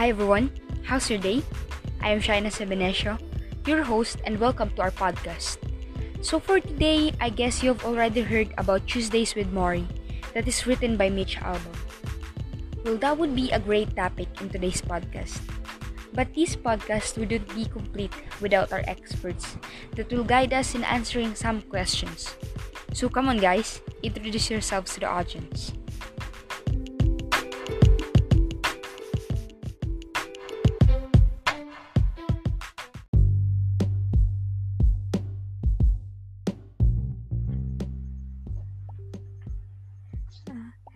Hi everyone, how's your day? I am Shaina Sebenesio, your host, and welcome to our podcast. So for today, I guess you've already heard about Tuesdays with Morrie, that is written by Mitch Albom. Well, that would be a great topic in today's podcast. But this podcast wouldn't be complete without our experts that will guide us in answering some questions. So come on guys, introduce yourselves to the audience.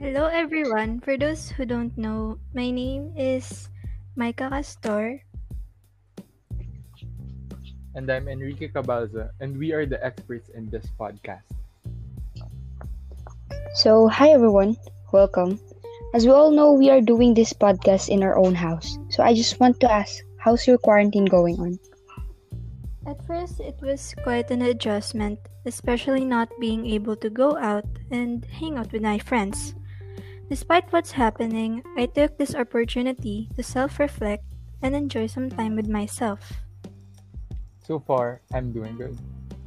Hello everyone. For those who don't know, my name is Micah Castor. And I'm Enrique Cabalza, and we are the experts in this podcast. So, hi everyone, welcome. As we all know, we are doing this podcast in our own house. So, I just want to ask, how's your quarantine going on? At first, it was quite an adjustment, especially not being able to go out and hang out with my friends. Despite what's happening, I took this opportunity to self reflect and enjoy some time with myself. So far, I'm doing good,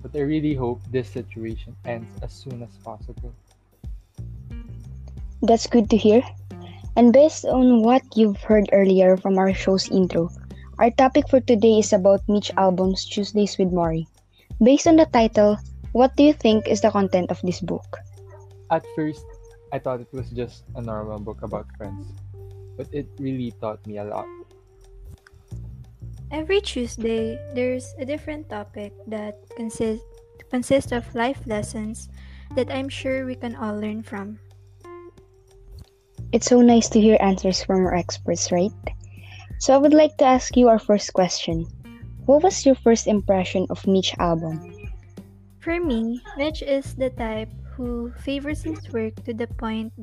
but I really hope this situation ends as soon as possible. That's good to hear. And based on what you've heard earlier from our show's intro, our topic for today is about Mitch Albom's Tuesdays with Morrie. Based on the title, what do you think is the content of this book? At first, I thought it was just a normal book about friends, but it really taught me a lot. Every Tuesday, there's a different topic that consists consists of life lessons that I'm sure we can all learn from. It's so nice to hear answers from our experts, right? So I would like to ask you our first question. What was your first impression of Mitch Albom? For me, Mitch is the type who favors his work to the point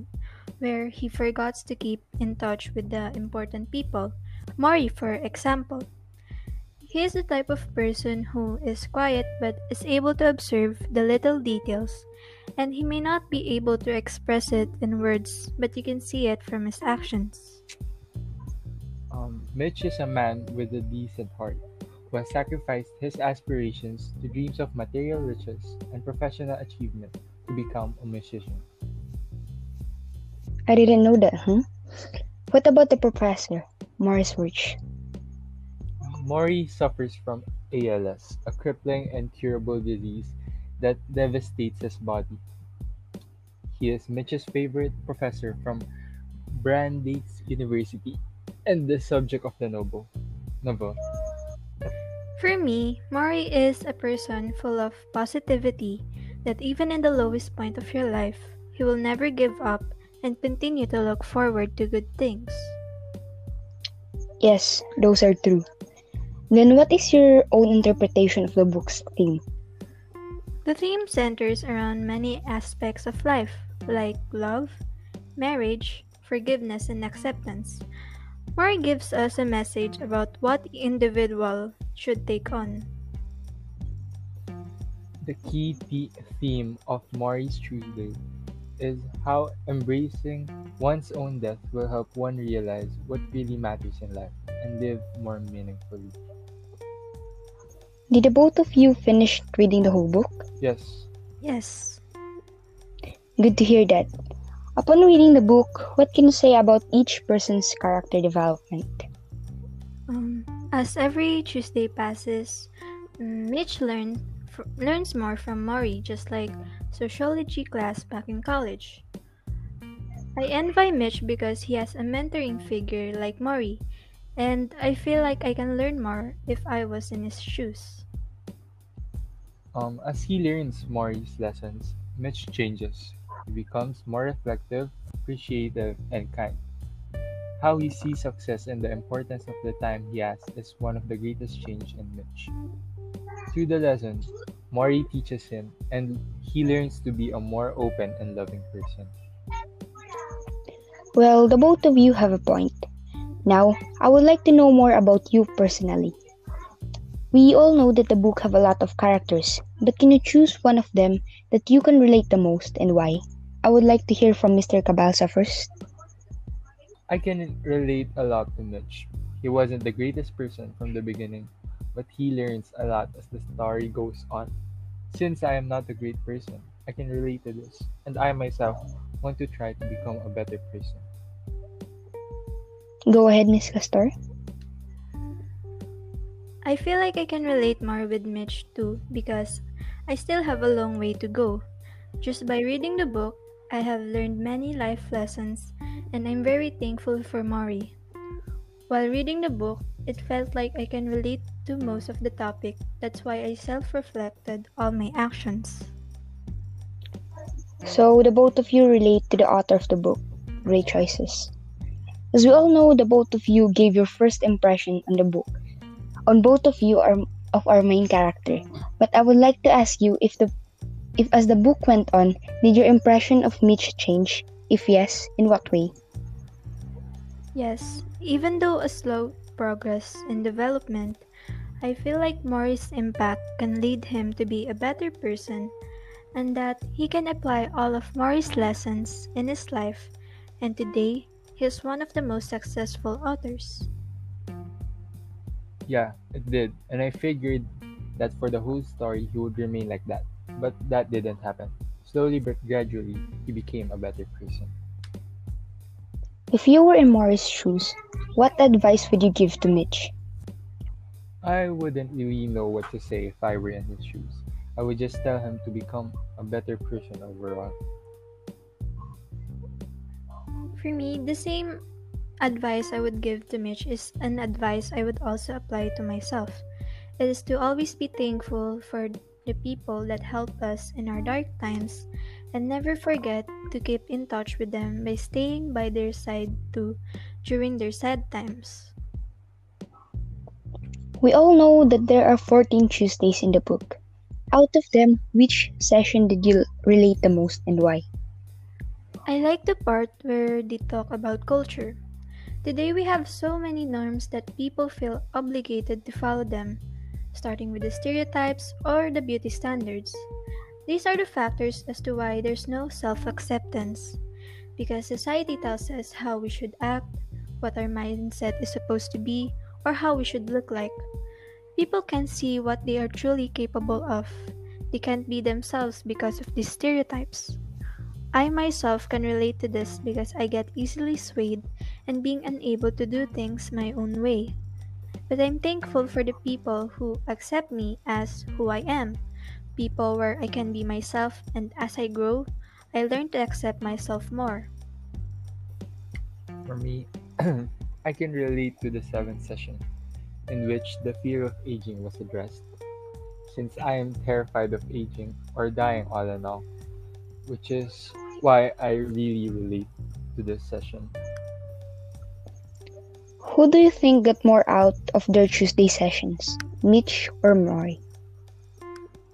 where he forgets to keep in touch with the important people. Morrie, for example. He is the type of person who is quiet but is able to observe the little details, and he may not be able to express it in words, but you can see it from his actions. Um, Mitch is a man with a decent heart who has sacrificed his aspirations to dreams of material riches and professional achievement to become a musician. I didn't know that, huh? What about the professor, Morris Rich? Morrie suffers from ALS, a crippling and curable disease that devastates his body. He is Mitch's favorite professor from Brandeis University and the subject of the novel. novel. For me, Morrie is a person full of positivity that even in the lowest point of your life, he will never give up and continue to look forward to good things. Yes, those are true. Then what is your own interpretation of the book's theme? The theme centers around many aspects of life, like love, marriage, forgiveness, and acceptance. Morrie gives us a message about what the individual should take on. The key the- theme of Morrie's Tuesday is how embracing one's own death will help one realize what really matters in life and live more meaningfully. Did the both of you finish reading the whole book? Yes, Yes. Good to hear that. Upon reading the book, what can you say about each person's character development? Um, as every Tuesday passes, mm, Mitch learn, fr- learns more from Morrie, just like sociology class back in college. I envy Mitch because he has a mentoring figure like Morrie, and I feel like I can learn more if I was in his shoes. um, as he learns Morrie's lessons, Mitch changes. He becomes more reflective, appreciative, and kind. How he sees success and the importance of the time he has is one of the greatest change in Mitch. Through the lessons, Morrie teaches him, and he learns to be a more open and loving person. Well, the both of you have a point. Now, I would like to know more about you personally. We all know that the book have a lot of characters, but can you choose one of them that you can relate the most and why? I would like to hear from Mr. Cabalza first. I can relate a lot to Mitch He wasn't the greatest person from the beginning, but he learns a lot as the story goes on. Since I am not a great person, I can relate to this, and I myself want to try to become a better person. Go ahead, Miss Castor. I feel like I can relate more with Mitch too because I still have a long way to go. Just by reading the book, I have learned many life lessons and I'm very thankful for Morrie. While reading the book, it felt like I can relate to most of the topic. That's why I self reflected all my actions. So, the both of you relate to the author of the book. Great choices. As we all know, the both of you gave your first impression on the book. On both of you are of our main character. But I would like to ask you if the if as the book went on, did your impression of Mitch change? If yes, in what way? Yes, even though a slow progress and development, I feel like Morrie's impact can lead him to be a better person and that he can apply all of Morrie's lessons in his life, and today he is one of the most successful authors. Yeah, it did, and I figured that for the whole story he would remain like that. But that didn't happen. Slowly but gradually, he became a better person. If you were in Morrie's shoes, what advice would you give to Mitch? I wouldn't really know what to say if I were in his shoes. I would just tell him to become a better person overall. For me, the same advice I would give to Mitch is an advice I would also apply to myself. It is to always be thankful for the people that help us in our dark times and never forget to keep in touch with them by staying by their side too during their sad times. We all know that there are 14 Tuesdays in the book. Out of them, which session did you relate the most and why? I like the part where they talk about culture. Today we have so many norms that people feel obligated to follow them, starting with the stereotypes or the beauty standards. These are the factors as to why there's no self acceptance. Because society tells us how we should act, what our mindset is supposed to be, or how we should look like. People can't see what they are truly capable of. They can't be themselves because of these stereotypes. I myself can relate to this because I get easily swayed and being unable to do things my own way. But I'm thankful for the people who accept me as who I am, people where I can be myself, and as I grow, I learn to accept myself more. For me, I can relate to the seventh session, in which the fear of aging was addressed. Since I am terrified of aging or dying all in all, which is why I really relate to this session. Who do you think got more out of their Tuesday sessions, Mitch or Morrie?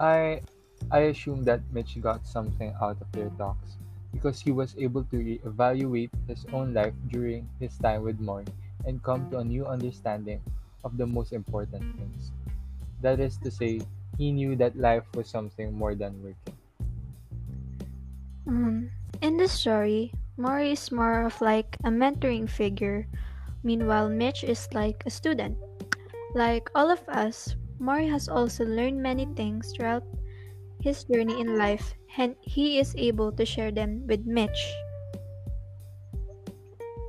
I I assume that Mitch got something out of their talks because he was able to evaluate his own life during his time with Morrie and come to a new understanding of the most important things. That is to say, he knew that life was something more than working. Um, in the story, Morrie is more of like a mentoring figure, meanwhile, Mitch is like a student. Like all of us, Morrie has also learned many things throughout his journey in life, and he is able to share them with Mitch.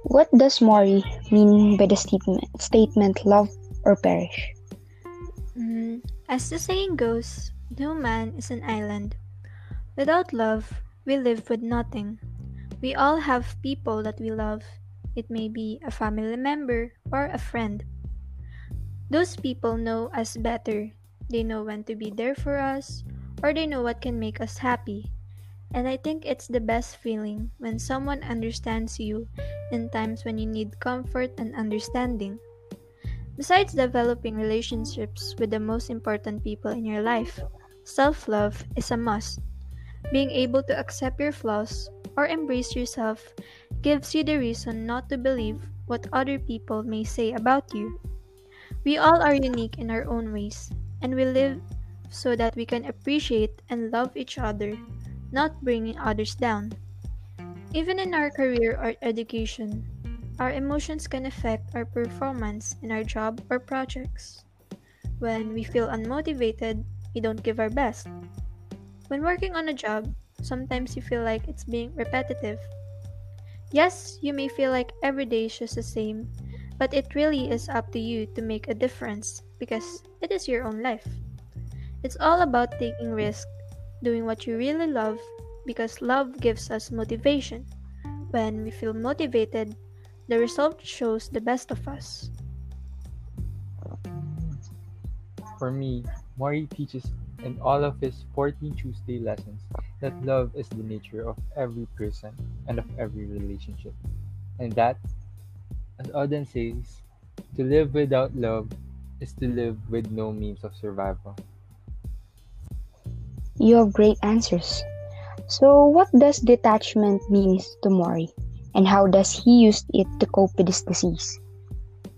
What does Morrie mean by the statement, statement love or perish? Mm, as the saying goes, no man is an island. Without love, we live with nothing. We all have people that we love. It may be a family member or a friend. Those people know us better. They know when to be there for us, or they know what can make us happy. And I think it's the best feeling when someone understands you in times when you need comfort and understanding. Besides developing relationships with the most important people in your life, self love is a must. Being able to accept your flaws or embrace yourself gives you the reason not to believe what other people may say about you. We all are unique in our own ways, and we live so that we can appreciate and love each other, not bringing others down. Even in our career or education, our emotions can affect our performance in our job or projects. When we feel unmotivated, we don't give our best. When working on a job, sometimes you feel like it's being repetitive. Yes, you may feel like every day is just the same, but it really is up to you to make a difference because it is your own life. It's all about taking risk, doing what you really love because love gives us motivation. When we feel motivated, the result shows the best of us. For me, Morrie teaches in all of his 14 Tuesday lessons that love is the nature of every person and of every relationship. And that, as Auden says, to live without love is to live with no means of survival. You have great answers. So, what does detachment mean to Morrie, and how does he use it to cope with his disease?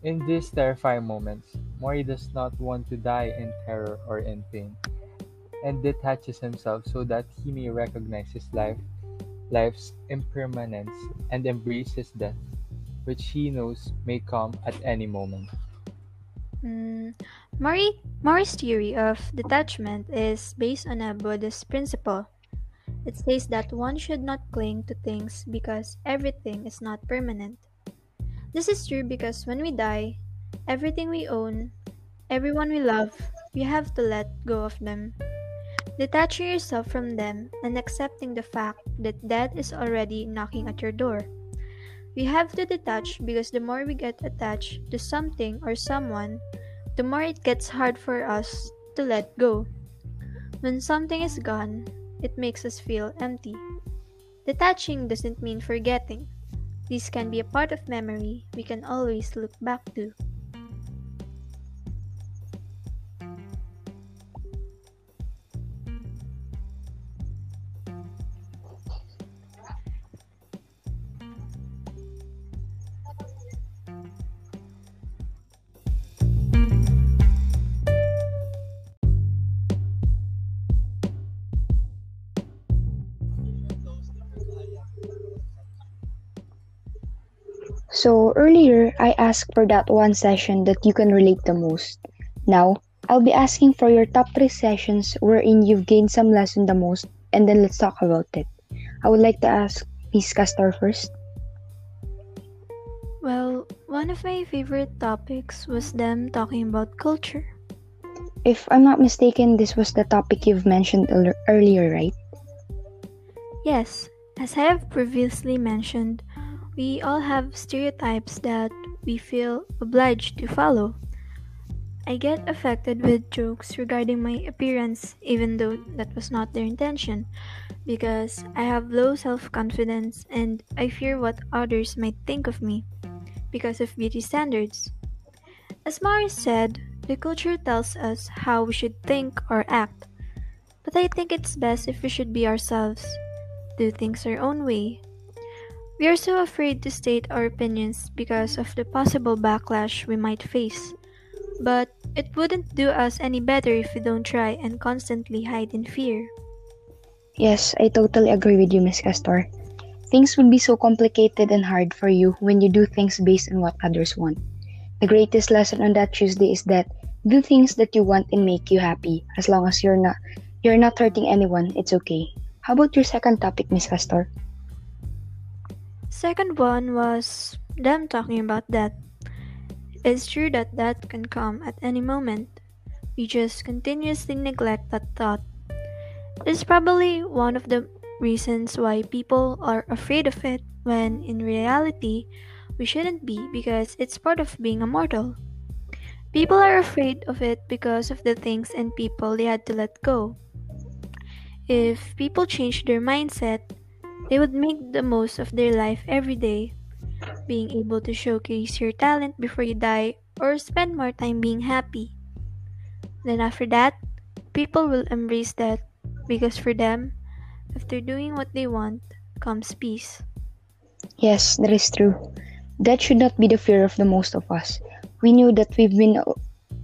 In these terrifying moments, Morrie does not want to die in terror or in pain, and detaches himself so that he may recognize his life, life's impermanence, and embrace his death, which he knows may come at any moment. Mm, Morrie, Morrie's theory of detachment is based on a Buddhist principle. It says that one should not cling to things because everything is not permanent. This is true because when we die, everything we own, everyone we love, we have to let go of them. Detaching yourself from them and accepting the fact that death is already knocking at your door. We have to detach because the more we get attached to something or someone, the more it gets hard for us to let go. When something is gone, it makes us feel empty. Detaching doesn't mean forgetting. This can be a part of memory we can always look back to. So, earlier I asked for that one session that you can relate the most. Now, I'll be asking for your top three sessions wherein you've gained some lesson the most, and then let's talk about it. I would like to ask Miss Castor first. Well, one of my favorite topics was them talking about culture. If I'm not mistaken, this was the topic you've mentioned earlier, right? Yes, as I have previously mentioned, we all have stereotypes that we feel obliged to follow. I get affected with jokes regarding my appearance, even though that was not their intention, because I have low self confidence and I fear what others might think of me because of beauty standards. As Morrie said, the culture tells us how we should think or act, but I think it's best if we should be ourselves, do things our own way. We are so afraid to state our opinions because of the possible backlash we might face. But it wouldn't do us any better if we don't try and constantly hide in fear. Yes, I totally agree with you, Miss Castor. Things would be so complicated and hard for you when you do things based on what others want. The greatest lesson on that Tuesday is that do things that you want and make you happy. As long as you're not you're not hurting anyone, it's okay. How about your second topic, Miss Castor? Second one was them talking about death. It's true that death can come at any moment. We just continuously neglect that thought. It's probably one of the reasons why people are afraid of it when in reality we shouldn't be because it's part of being a mortal. People are afraid of it because of the things and people they had to let go. If people change their mindset, they would make the most of their life every day, being able to showcase your talent before you die or spend more time being happy. Then after that, people will embrace that because for them, after doing what they want, comes peace. Yes, that is true. That should not be the fear of the most of us. We knew that we've been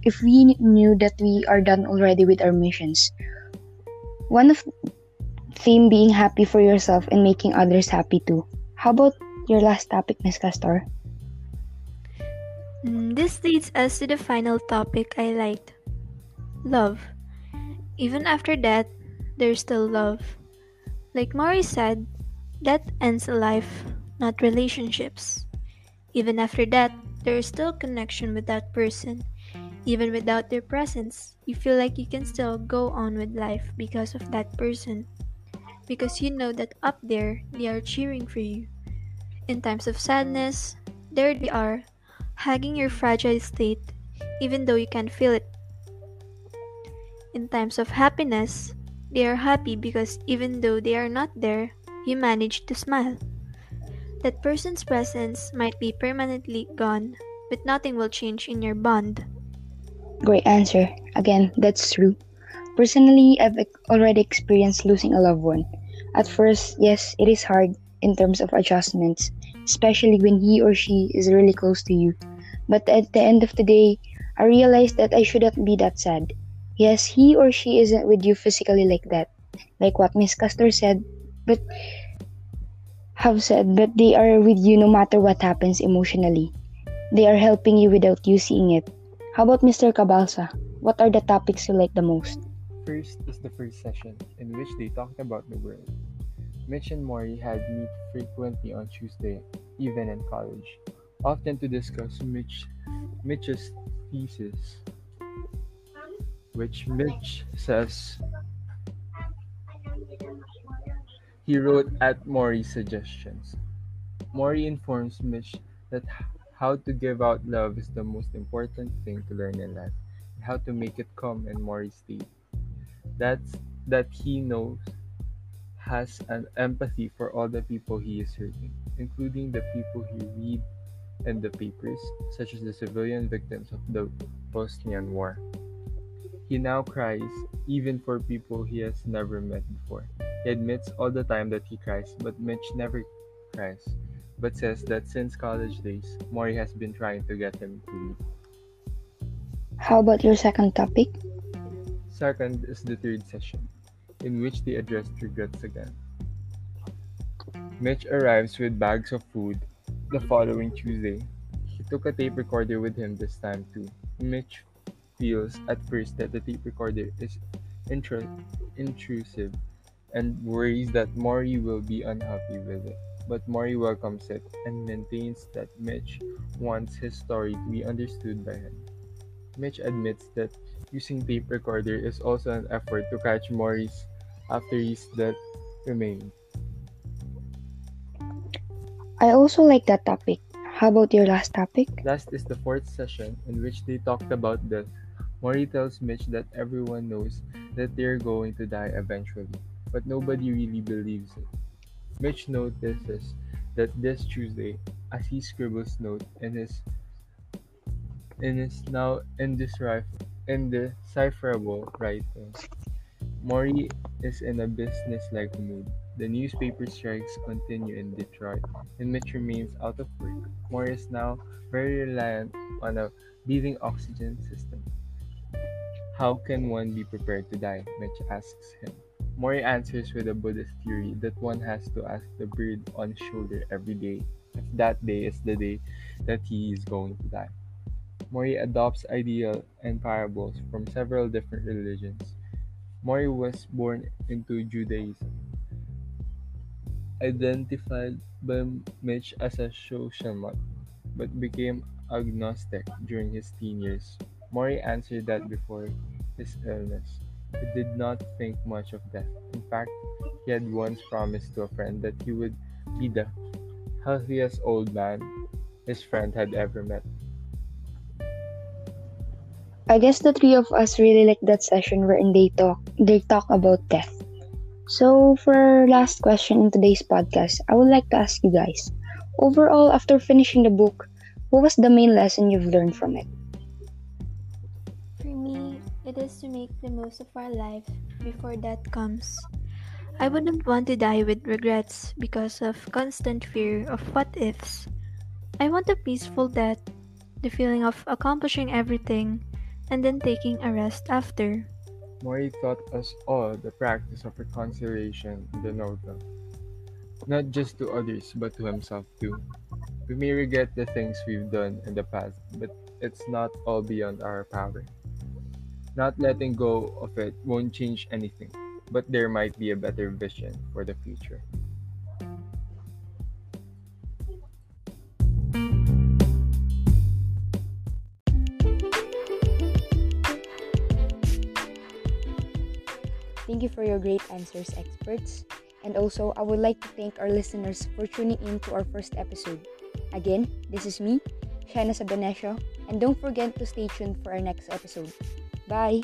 if we knew that we are done already with our missions. One of theme being happy for yourself and making others happy too. How about your last topic, Miss Castor? Mm, this leads us to the final topic I liked love. Even after death, there's still love. Like Morrie said, death ends a life, not relationships. Even after that, there is still connection with that person. Even without their presence, you feel like you can still go on with life because of that person. Because you know that up there, they are cheering for you. In times of sadness, there they are, hugging your fragile state, even though you can't feel it. In times of happiness, they are happy because even though they are not there, you manage to smile. That person's presence might be permanently gone, but nothing will change in your bond. Great answer. Again, that's true. Personally, I've already experienced losing a loved one. At first, yes, it is hard in terms of adjustments, especially when he or she is really close to you. But at the end of the day, I realized that I shouldn't be that sad. Yes, he or she isn't with you physically like that, like what Miss Custer said, but have said, but they are with you no matter what happens emotionally. They are helping you without you seeing it. How about Mr. Cabalza? What are the topics you like the most? First is the first session, in which they talked about the world. Mitch and Morrie had meet frequently on Tuesday, even in college, often to discuss Mitch, Mitch's thesis, which Mitch says he wrote at Morrie's suggestions. Morrie informs Mitch that how to give out love is the most important thing to learn in life, and how to make it come in Morrie's state. That's that he knows has an empathy for all the people he is hurting, including the people he read in the papers, such as the civilian victims of the Bosnian War. He now cries even for people he has never met before. He admits all the time that he cries, but Mitch never cries, but says that since college days, Morrie has been trying to get him to read. How about your second topic? Second is the third session, in which they addressed regrets again. Mitch arrives with bags of food the following Tuesday. He took a tape recorder with him this time too. Mitch feels at first that the tape recorder is intru- intrusive and worries that Morrie will be unhappy with it. But Morrie welcomes it and maintains that Mitch wants his story to be understood by him. Mitch admits that using tape recorder is also an effort to catch Morrie's after his death remains. I also like that topic. How about your last topic? Last is the fourth session in which they talked about death. Morrie tells Mitch that everyone knows that they're going to die eventually, but nobody really believes it. Mitch notices that this Tuesday, as he scribbles note in his in his now indecipher- indecipherable writing, Morrie is in a business-like mood. The newspaper strikes continue in Detroit, and Mitch remains out of work. Morrie is now very reliant on a breathing oxygen system. How can one be prepared to die? Mitch asks him. Morrie answers with a Buddhist theory that one has to ask the bird on shoulder every day if that day is the day that he is going to die. Morrie adopts ideas and parables from several different religions. Morrie was born into Judaism, identified by Mitch as a social but became agnostic during his teen years. Morrie answered that before his illness, he did not think much of death. In fact, he had once promised to a friend that he would be the healthiest old man his friend had ever met. I guess the three of us really like that session wherein they talk they talk about death. So for last question in today's podcast, I would like to ask you guys, overall after finishing the book, what was the main lesson you've learned from it? For me, it is to make the most of our life before death comes. I wouldn't want to die with regrets because of constant fear of what ifs. I want a peaceful death, the feeling of accomplishing everything and then taking a rest after. Morrie taught us all the practice of reconciliation in the novel, not just to others but to himself too. We may regret the things we've done in the past, but it's not all beyond our power. Not letting go of it won't change anything, but there might be a better vision for the future. For your great answers, experts. And also, I would like to thank our listeners for tuning in to our first episode. Again, this is me, Shaina Sabanesio, and don't forget to stay tuned for our next episode. Bye!